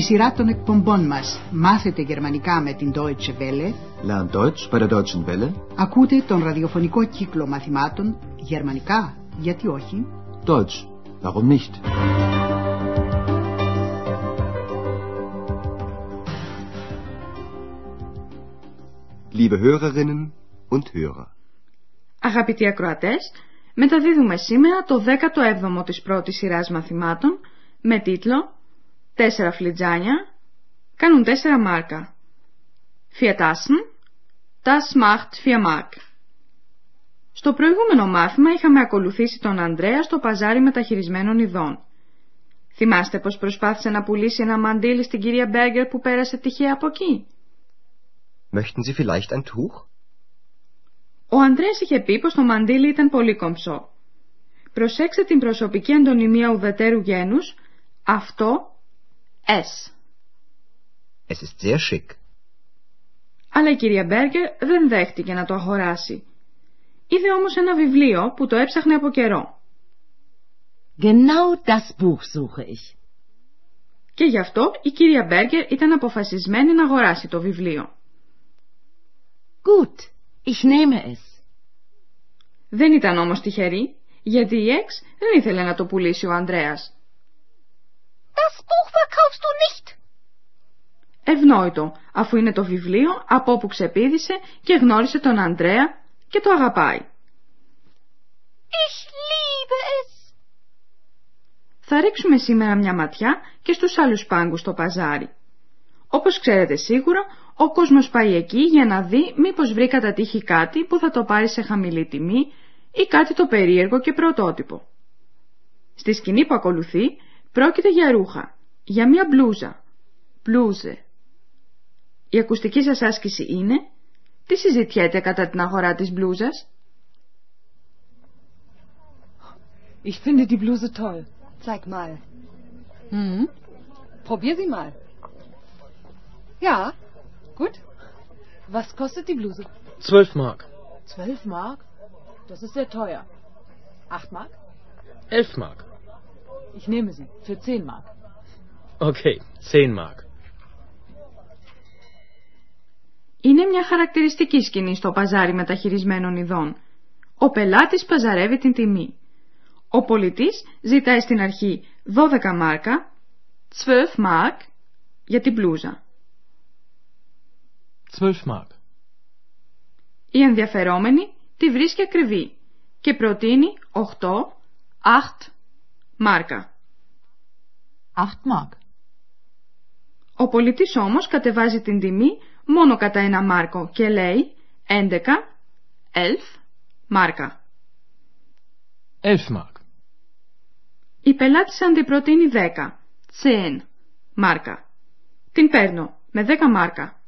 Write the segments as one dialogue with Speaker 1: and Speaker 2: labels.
Speaker 1: Στη σειρά των εκπομπών μας «Μάθετε γερμανικά με την Deutsche Welle»
Speaker 2: Lern Deutsch bei der Deutschen Welle.
Speaker 1: ακούτε τον ραδιοφωνικό κύκλο μαθημάτων «Γερμανικά, γιατί όχι»
Speaker 2: Deutsch. Warum nicht? Liebe Hörerinnen und Hörer.
Speaker 3: Αγαπητοί ακροατές, μεταδίδουμε σήμερα το 17ο της πρώτης σειράς μαθημάτων με τίτλο «Τέσσερα φλιτζάνια κάνουν τέσσερα μάρκα». Vier Tassen, das macht vier Mark. Στο προηγούμενο μάθημα είχαμε ακολουθήσει τον Ανδρέα στο παζάρι μεταχειρισμένων ειδών. Θυμάστε πως προσπάθησε να πουλήσει ένα μαντίλι στην κυρία Μπέργκερ που πέρασε τυχαία από εκεί;
Speaker 2: Möchten Sie vielleicht ein Tuch?
Speaker 3: Ο Ανδρέας είχε πει πως το μαντίλι ήταν πολύ κομψό. Προσέξτε την προσωπική αντωνυμία ουδετέρου γένους, αυτό S.
Speaker 2: Es ist sehr schick.
Speaker 3: Αλλά η κυρία Μπέργκερ δεν δέχτηκε να το αγοράσει. Είδε όμως ένα βιβλίο που το έψαχνε από καιρό.
Speaker 4: Genau das Buch suche ich.
Speaker 3: Και γι' αυτό η κυρία Μπέργκερ ήταν αποφασισμένη να αγοράσει το βιβλίο.
Speaker 4: Gut, ich nehme es.
Speaker 3: Δεν ήταν όμως τυχερή, γιατί η Εξ δεν ήθελε να το πουλήσει ο Ανδρέας.
Speaker 4: Das Buch verkaufst du nicht.
Speaker 3: Ευνόητο, αφού είναι το βιβλίο από όπου ξεπήδησε και γνώρισε τον Ανδρέα και το αγαπάει.
Speaker 4: Ich liebe es.
Speaker 3: Θα ρίξουμε σήμερα μια ματιά και στους άλλους πάγκους στο παζάρι. Όπως ξέρετε σίγουρα, ο κόσμος πάει εκεί για να δει μήπως βρει κατά τύχη κάτι που θα το πάρει σε χαμηλή τιμή ή κάτι το περίεργο και πρωτότυπο. Στη σκηνή που ακολουθεί πρόκειται για ρούχα, για μια μπλούζα. Μπλούζε. Η ακουστική σας άσκηση είναι τι συζητιέται κατά την αγορά της μπλούζας.
Speaker 5: Ich finde die Bluse toll.
Speaker 6: Zeig mal.
Speaker 5: Mhm.
Speaker 6: Probier sie mal.
Speaker 5: Ja, gut. Was kostet die Bluse?
Speaker 7: 12 Mark.
Speaker 5: Zwölf Mark? Das ist sehr teuer. Acht Mark?
Speaker 7: 11 Mark.
Speaker 5: Ich nehme sie. Für zehn Mark.
Speaker 7: Okay, 10 Mark.
Speaker 3: Είναι μια χαρακτηριστική σκηνή στο παζάρι μεταχειρισμένων ειδών. Ο πελάτης παζαρεύει την τιμή. Ο πολιτής ζητάει στην αρχή 12 μάρκα, 12 mark, για την μπλούζα.
Speaker 7: 12 Mark.
Speaker 3: Η ενδιαφερόμενη τη βρίσκει ακριβή και προτείνει 8, 8 μάρκα.
Speaker 5: Acht Mark.
Speaker 3: Ο πολιτής όμως κατεβάζει την τιμή μόνο κατά ένα μάρκο και λέει 11, 11 μάρκα.
Speaker 7: 11 Mark.
Speaker 3: Η πελάτης αντιπροτείνει 10, 10 μάρκα. Την παίρνω με 10 μάρκα.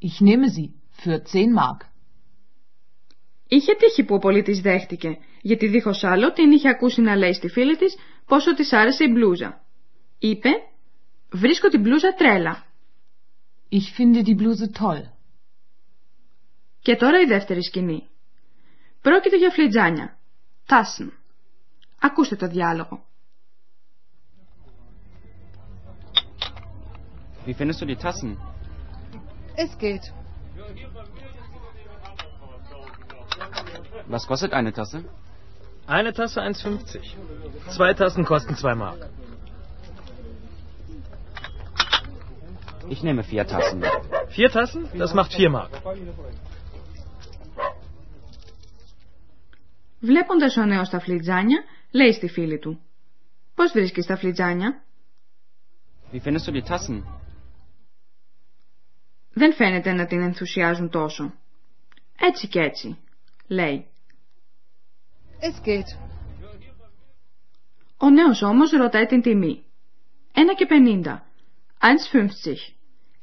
Speaker 5: Ich nehme sie. Für zehn Mark.
Speaker 3: Είχε τύχει που ο πολίτης δέχτηκε, γιατί δίχως άλλο την είχε ακούσει να λέει στη φίλη της πόσο της άρεσε η μπλούζα. Είπε «Βρίσκω την μπλούζα τρέλα».
Speaker 5: Ich finde die Bluse toll.
Speaker 3: Και τώρα η δεύτερη σκηνή. Πρόκειται για φλιτζάνια. Τάσν. Ακούστε το διάλογο.
Speaker 8: Wie findest du die Tassen?
Speaker 6: Es geht.
Speaker 8: Was kostet eine Tasse?
Speaker 7: Eine Tasse 1,50. Zwei Tassen kosten 2 Mark.
Speaker 8: Ich nehme vier Tassen.
Speaker 7: Vier Tassen? Das macht 4 Mark.
Speaker 3: Βλέποντας ο νέος τα φλιτζάνια, λέει στη φίλη του. Πώς βρίσκεις τα φλιτζάνια?
Speaker 8: Wie findest du die Tassen?
Speaker 3: Δεν φαίνεται να την ενθουσιάζουν τόσο. Έτσι και έτσι, λέει.
Speaker 6: Es geht.
Speaker 3: Ο νέος όμως ρωτάει την τιμή. Ένα και πενήντα. 1,50.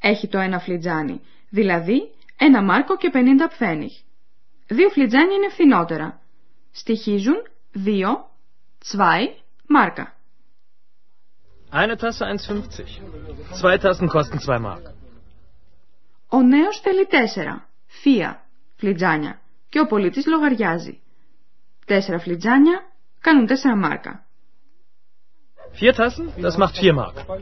Speaker 3: Έχει το ένα φλιτζάνι, δηλαδή ένα μάρκο και πενήντα πφένιχ. Δύο φλιτζάνια είναι φθηνότερα. Στοιχίζουν δύο, zwei μάρκα.
Speaker 7: Eine Tasse 1,50. Zwei Tassen kosten 2 Mark.
Speaker 3: Ο νέος θέλει τέσσερα, φία, φλιτζάνια και ο πολίτης λογαριάζει. Τέσσερα φλιτζάνια κάνουν τέσσερα μάρκα.
Speaker 7: Vier Tassen? Das macht 4 Mark.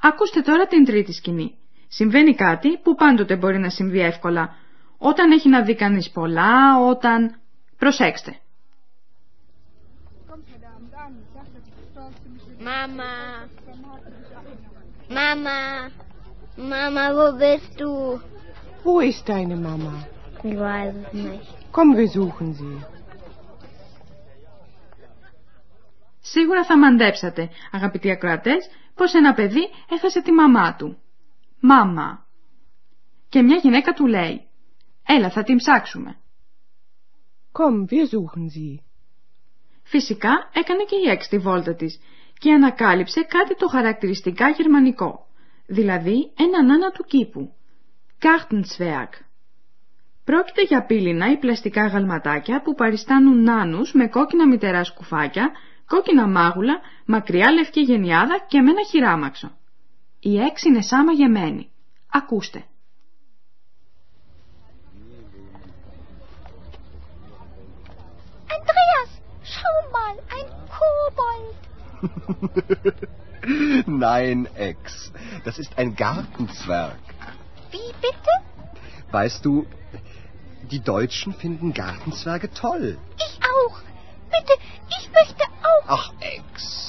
Speaker 3: Ακούστε τώρα την τρίτη σκηνή. Συμβαίνει κάτι που πάντοτε μπορεί να συμβεί εύκολα. Όταν έχει να δει κανείς πολλά, όταν... Προσέξτε.
Speaker 4: Mama. Mama. Mama, wo bist du?
Speaker 9: Wo ist deine Mama?
Speaker 4: Ich weiß es nicht.
Speaker 9: Komm, wir suchen sie.
Speaker 3: Σίγουρα θα μαντέψατε, αγαπητοί ακροατές, πως ένα παιδί έχασε τη μαμά του. Μάμα. Και μια γυναίκα του λέει «Έλα, θα την ψάξουμε».
Speaker 9: Komm, wir suchen sie.
Speaker 3: Φυσικά έκανε και η έξι τη βόλτα της και ανακάλυψε κάτι το χαρακτηριστικά γερμανικό, δηλαδή έναν άνα του κήπου. Gartenzwerg. Πρόκειται για πύληνα ή πλαστικά γαλματάκια που παριστάνουν νάνους με κόκκινα μητερά σκουφάκια, κόκκινα μάγουλα, μακριά λευκή γενιάδα και με ένα χειράμαξο. Η έξι είναι σάμα γεμένη. Ακούστε.
Speaker 4: Andreas, schau mal, ein Kobold.
Speaker 2: Nein, Ex. Das ist ein Gartenzwerg.
Speaker 4: Wie bitte?
Speaker 2: Weißt du, die Deutschen finden Gartenzwerge toll.
Speaker 4: Ich auch. Bitte, ich möchte auch.
Speaker 2: Ach, Ex.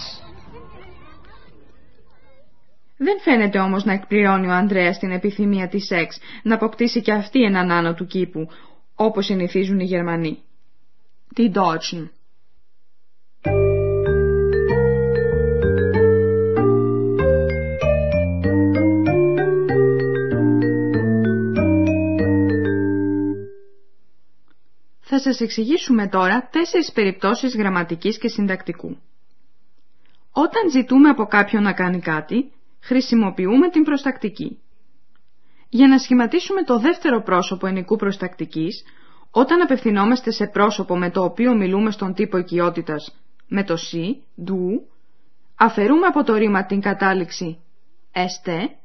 Speaker 3: Δεν φαίνεται όμως να εκπληρώνει ο Ανδρέας την επιθυμία της σεξ να αποκτήσει και αυτή έναν άνω του κήπου, όπως συνηθίζουν οι Γερμανοί. Die Deutschen. Σας εξηγήσουμε τώρα τέσσερις περιπτώσεις γραμματικής και συντακτικού. Όταν ζητούμε από κάποιον να κάνει κάτι, χρησιμοποιούμε την προστακτική. Για να σχηματίσουμε το δεύτερο πρόσωπο ενικού προστακτικής, όταν απευθυνόμαστε σε πρόσωπο με το οποίο μιλούμε στον τύπο οικειότητας με το «σι», «ντου», αφαιρούμε από το ρήμα την κατάληξη «εστε»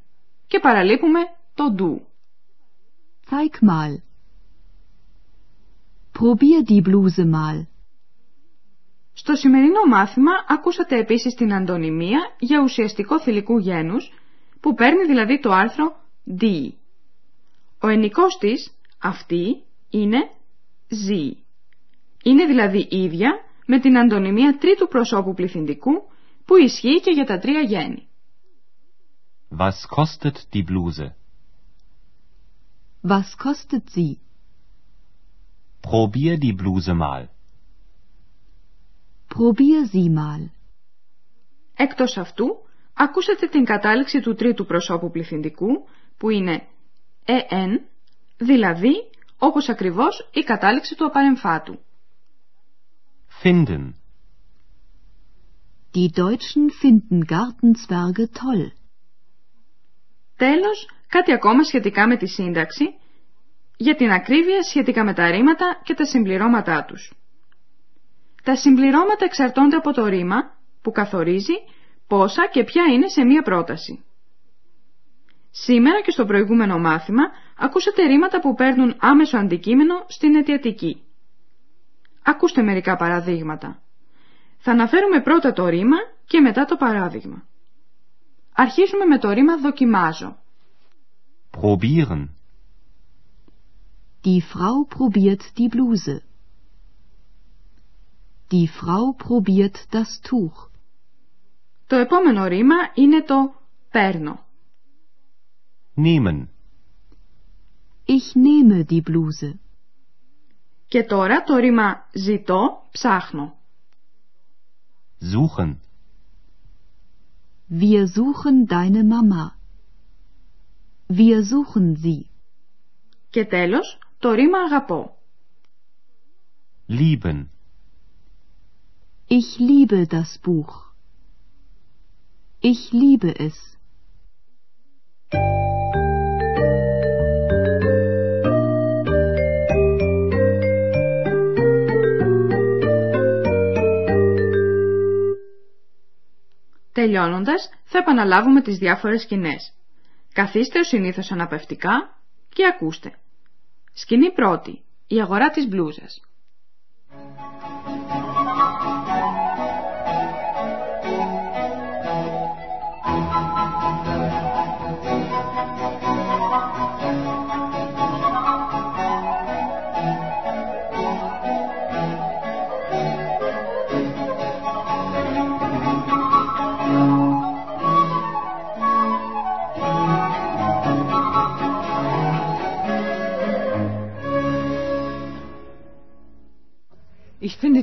Speaker 3: και παραλείπουμε το «ντου».
Speaker 1: Zeig mal. Probier die Bluse mal.
Speaker 3: Στο σημερινό μάθημα ακούσατε επίσης την αντωνυμία για ουσιαστικό θηλυκού γένους που παίρνει δηλαδή το άρθρο D. Ο ενικός της, αυτή, είναι Z. Είναι δηλαδή ίδια με την αντωνυμία τρίτου προσώπου πληθυντικού που ισχύει και για τα τρία γέννη.
Speaker 10: Was kostet die Bluse?
Speaker 1: Was kostet sie?
Speaker 10: Probier die Bluse mal.
Speaker 1: Probier sie mal.
Speaker 3: Εκτός αυτού, ακούσατε την κατάληξη του τρίτου προσώπου πληθυντικού που είναι «en», δηλαδή όπως ακριβώς η κατάληξη του απαρεμφάτου.
Speaker 10: Finden.
Speaker 1: Die Deutschen finden Gartenzwerge toll.
Speaker 3: Τέλος, κάτι ακόμα σχετικά με τη σύνταξη, για την ακρίβεια σχετικά με τα ρήματα και τα συμπληρώματά τους. Τα συμπληρώματα εξαρτώνται από το ρήμα που καθορίζει πόσα και ποια είναι σε μία πρόταση. Σήμερα και στο προηγούμενο μάθημα ακούσατε ρήματα που παίρνουν άμεσο αντικείμενο στην αιτιατική. Ακούστε μερικά παραδείγματα. Θα αναφέρουμε πρώτα το ρήμα και μετά το παράδειγμα. Αρχίζουμε με το ρήμα δοκιμάζω.
Speaker 10: Probieren.
Speaker 1: Die Frau probiert die Bluse. Die Frau probiert das Tuch.
Speaker 3: Το επόμενο ρήμα είναι το παίρνω.
Speaker 10: Nehmen.
Speaker 1: Ich nehme die Bluse.
Speaker 3: Και τώρα το ρήμα ζητώ, ψάχνω.
Speaker 10: Suchen.
Speaker 1: Wir suchen deine Mama. Wir suchen sie.
Speaker 3: Και τέλος το ρήμα αγαπώ.
Speaker 10: Lieben.
Speaker 1: Ich liebe das Buch. Ich liebe es.
Speaker 3: Τελειώνοντας, θα επαναλάβουμε τις διάφορες σκηνές. Καθίστε ως συνήθως αναπευτικά και ακούστε. Σκηνή πρώτη. Η αγορά της μπλούζας.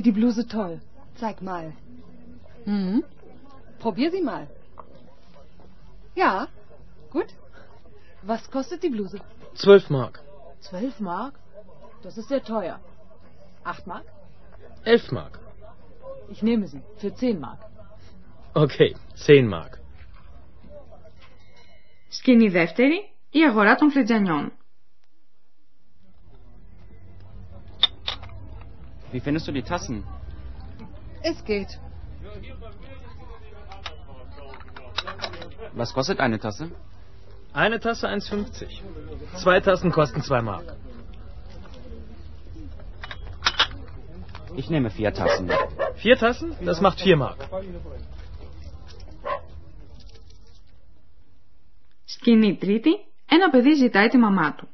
Speaker 5: die Bluse toll.
Speaker 6: Zeig mal.
Speaker 5: Mhm.
Speaker 6: Probier sie mal. Ja, gut.
Speaker 5: Was kostet die Bluse?
Speaker 7: 12 Mark.
Speaker 5: Zwölf Mark? Das ist sehr teuer. Acht Mark?
Speaker 7: 11 Mark.
Speaker 5: Ich nehme sie. Für zehn Mark.
Speaker 7: Okay, 10 Mark.
Speaker 3: Σκηνή δεύτερη, η αγορά των φλιτζανιών.
Speaker 8: Wie findest du die Tassen?
Speaker 6: Es geht.
Speaker 8: Was kostet eine Tasse?
Speaker 7: Eine Tasse 1,50. Zwei Tassen kosten 2 Mark.
Speaker 8: Ich nehme vier Tassen.
Speaker 7: Vier Tassen? Das macht 4 Mark.
Speaker 3: Σκηνή τρίτη, ένα παιδί ζητάει τη μαμά του.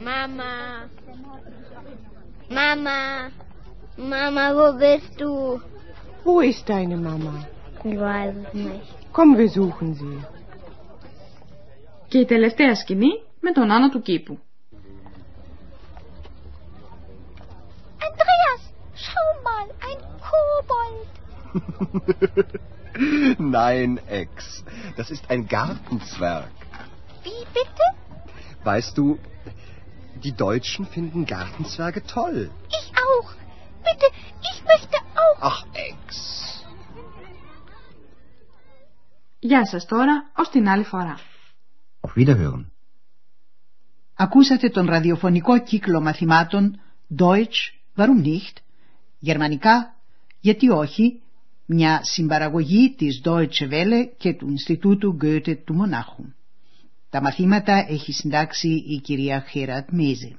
Speaker 4: Mama. Mama. Mama, wo bist du?
Speaker 9: Wo ist deine Mama?
Speaker 4: Ich weiß es nicht.
Speaker 9: Komm, wir suchen sie.
Speaker 3: Και η τελευταία σκηνή με τον Άνω του κήπου.
Speaker 4: Andreas, schau mal, ein Kobold.
Speaker 2: Nein, Ex. Das ist ein Gartenzwerg.
Speaker 4: Wie bitte?
Speaker 2: Weißt du, die Deutschen finden Gartenzwerge toll.
Speaker 4: Ich auch. Bitte, ich möchte auch.
Speaker 2: Ach, Ex.
Speaker 3: Γεια σας τώρα, ως την άλλη φορά.
Speaker 10: Auf Wiederhören.
Speaker 1: Ακούσατε τον ραδιοφωνικό κύκλο μαθημάτων Deutsch, warum nicht? Γερμανικά, γιατί όχι; Μια συμπαραγωγή της Deutsche Welle και του Ινστιτούτου Goethe του Μονάχου. Τα μαθήματα έχει συντάξει η κυρία Χέρατ Μέζε.